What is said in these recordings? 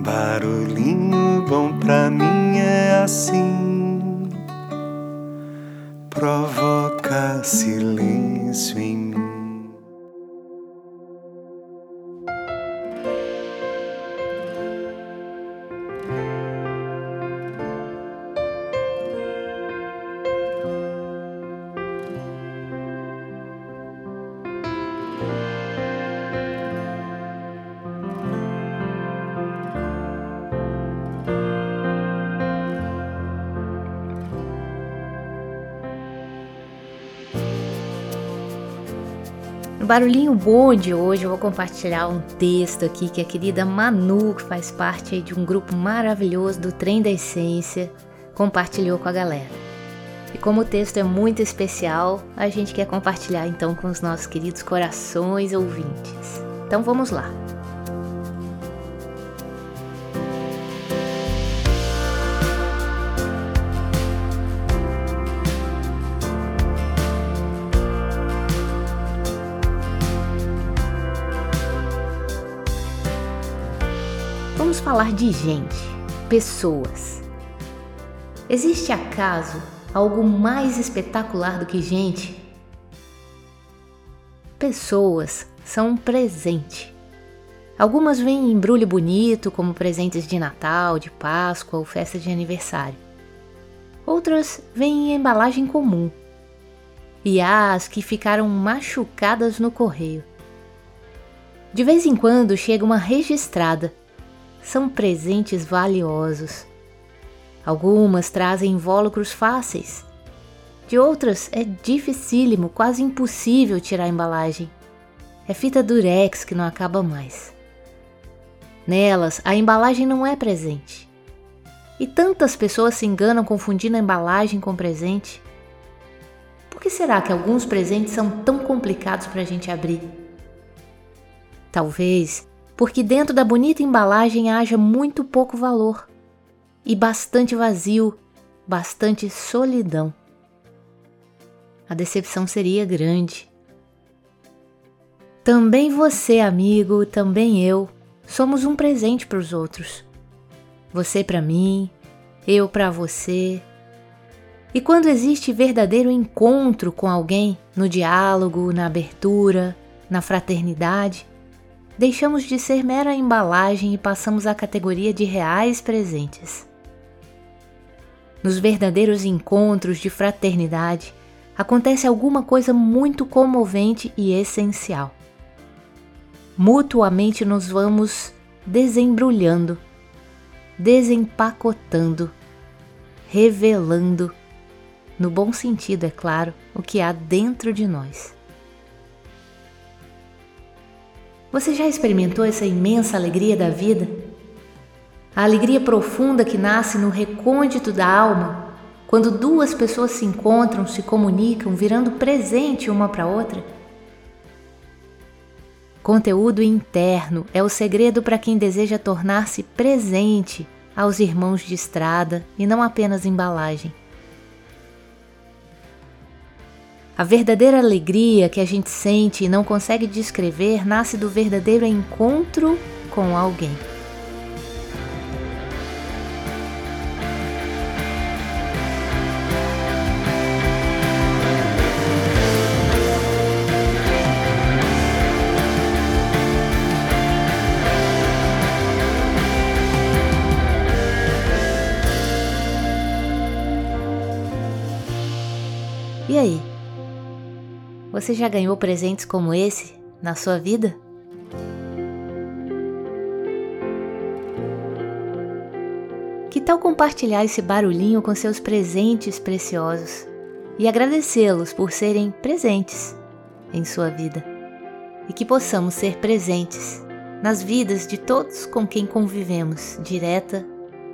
Barulhinho bom pra mim é assim, provoca silêncio em No Barulhinho Bom de hoje eu vou compartilhar um texto aqui que a querida Manu, que faz parte de um grupo maravilhoso do Trem da Essência, compartilhou com a galera. E como o texto é muito especial, a gente quer compartilhar então com os nossos queridos corações ouvintes. Então vamos lá. Falar de gente, pessoas. Existe acaso algo mais espetacular do que gente? Pessoas são um presente. Algumas vêm em embrulho bonito, como presentes de Natal, de Páscoa ou festa de aniversário. Outras vêm em embalagem comum. E há as que ficaram machucadas no correio. De vez em quando chega uma registrada são presentes valiosos. Algumas trazem invólucros fáceis, de outras é dificílimo, quase impossível tirar a embalagem. É fita durex que não acaba mais. Nelas, a embalagem não é presente. E tantas pessoas se enganam confundindo a embalagem com presente. Por que será que alguns presentes são tão complicados para a gente abrir? Talvez porque dentro da bonita embalagem haja muito pouco valor e bastante vazio, bastante solidão. A decepção seria grande. Também você, amigo, também eu, somos um presente para os outros. Você para mim, eu para você. E quando existe verdadeiro encontro com alguém, no diálogo, na abertura, na fraternidade, deixamos de ser mera embalagem e passamos à categoria de reais presentes. Nos verdadeiros encontros de fraternidade, acontece alguma coisa muito comovente e essencial. Mutuamente nos vamos desembrulhando, desempacotando, revelando, no bom sentido, é claro, o que há dentro de nós. Você já experimentou essa imensa alegria da vida? A alegria profunda que nasce no recôndito da alma, quando duas pessoas se encontram, se comunicam, virando presente uma para outra? Conteúdo interno é o segredo para quem deseja tornar-se presente aos irmãos de estrada e não apenas embalagem. A verdadeira alegria que a gente sente e não consegue descrever nasce do verdadeiro encontro com alguém. Você já ganhou presentes como esse na sua vida? Que tal compartilhar esse barulhinho com seus presentes preciosos e agradecê-los por serem presentes em sua vida? E que possamos ser presentes nas vidas de todos com quem convivemos, direta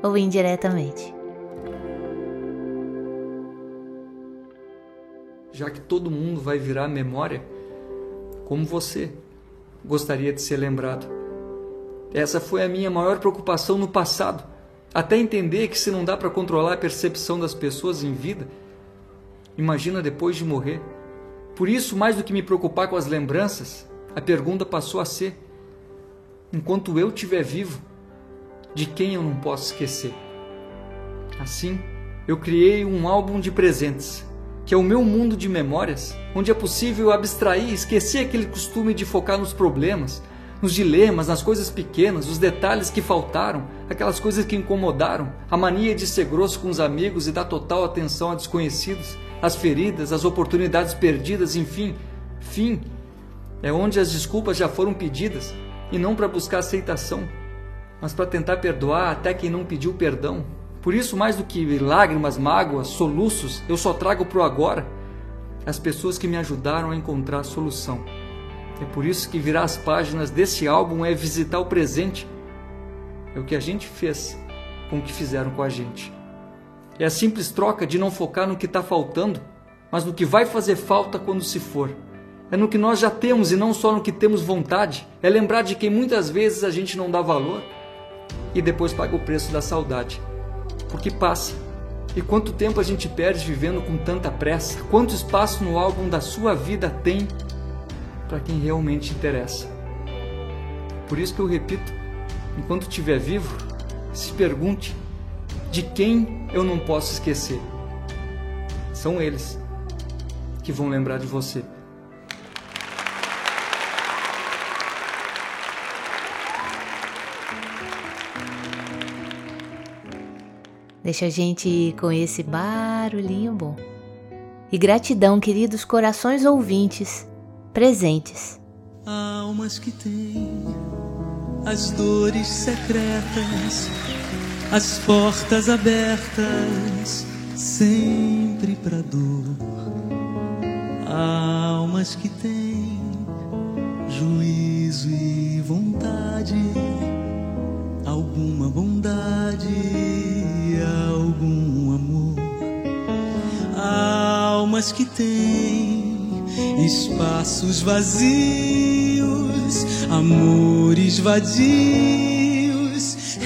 ou indiretamente. Já que todo mundo vai virar memória, como você gostaria de ser lembrado. Essa foi a minha maior preocupação no passado, até entender que se não dá para controlar a percepção das pessoas em vida, imagina depois de morrer. Por isso, mais do que me preocupar com as lembranças, a pergunta passou a ser: enquanto eu estiver vivo, de quem eu não posso esquecer. Assim, eu criei um álbum de presentes, que é o meu mundo de memórias, onde é possível abstrair esquecer aquele costume de focar nos problemas, nos dilemas, nas coisas pequenas, os detalhes que faltaram, aquelas coisas que incomodaram, a mania de ser grosso com os amigos e dar total atenção a desconhecidos, as feridas, as oportunidades perdidas, enfim, fim. É onde as desculpas já foram pedidas e não para buscar aceitação, mas para tentar perdoar até quem não pediu perdão. Por isso, mais do que lágrimas, mágoas, soluços, eu só trago para o agora as pessoas que me ajudaram a encontrar a solução. É por isso que virar as páginas desse álbum é visitar o presente. É o que a gente fez com o que fizeram com a gente. É a simples troca de não focar no que está faltando, mas no que vai fazer falta quando se for. É no que nós já temos e não só no que temos vontade. É lembrar de que muitas vezes a gente não dá valor e depois paga o preço da saudade. Porque passa. E quanto tempo a gente perde vivendo com tanta pressa? Quanto espaço no álbum da sua vida tem para quem realmente interessa. Por isso que eu repito, enquanto estiver vivo, se pergunte de quem eu não posso esquecer. São eles que vão lembrar de você. Deixa a gente ir com esse barulhinho bom. E gratidão, queridos corações ouvintes, presentes. Almas que têm as dores secretas, as portas abertas, sempre pra dor. Almas que têm juízo e vontade, alguma bondade, Almas que têm espaços vazios, amores vadios,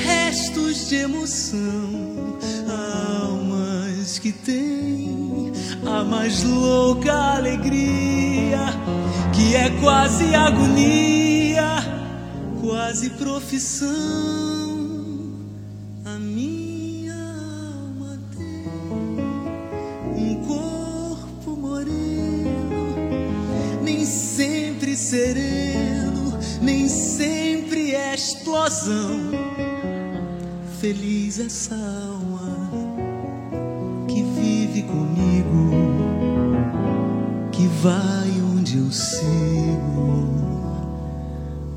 restos de emoção, almas que têm a mais louca alegria, que é quase agonia, quase profissão. Feliz essa alma que vive comigo, que vai onde eu sigo,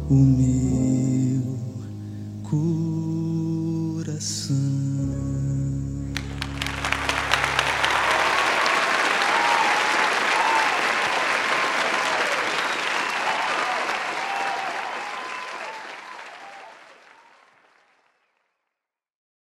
o meu coração.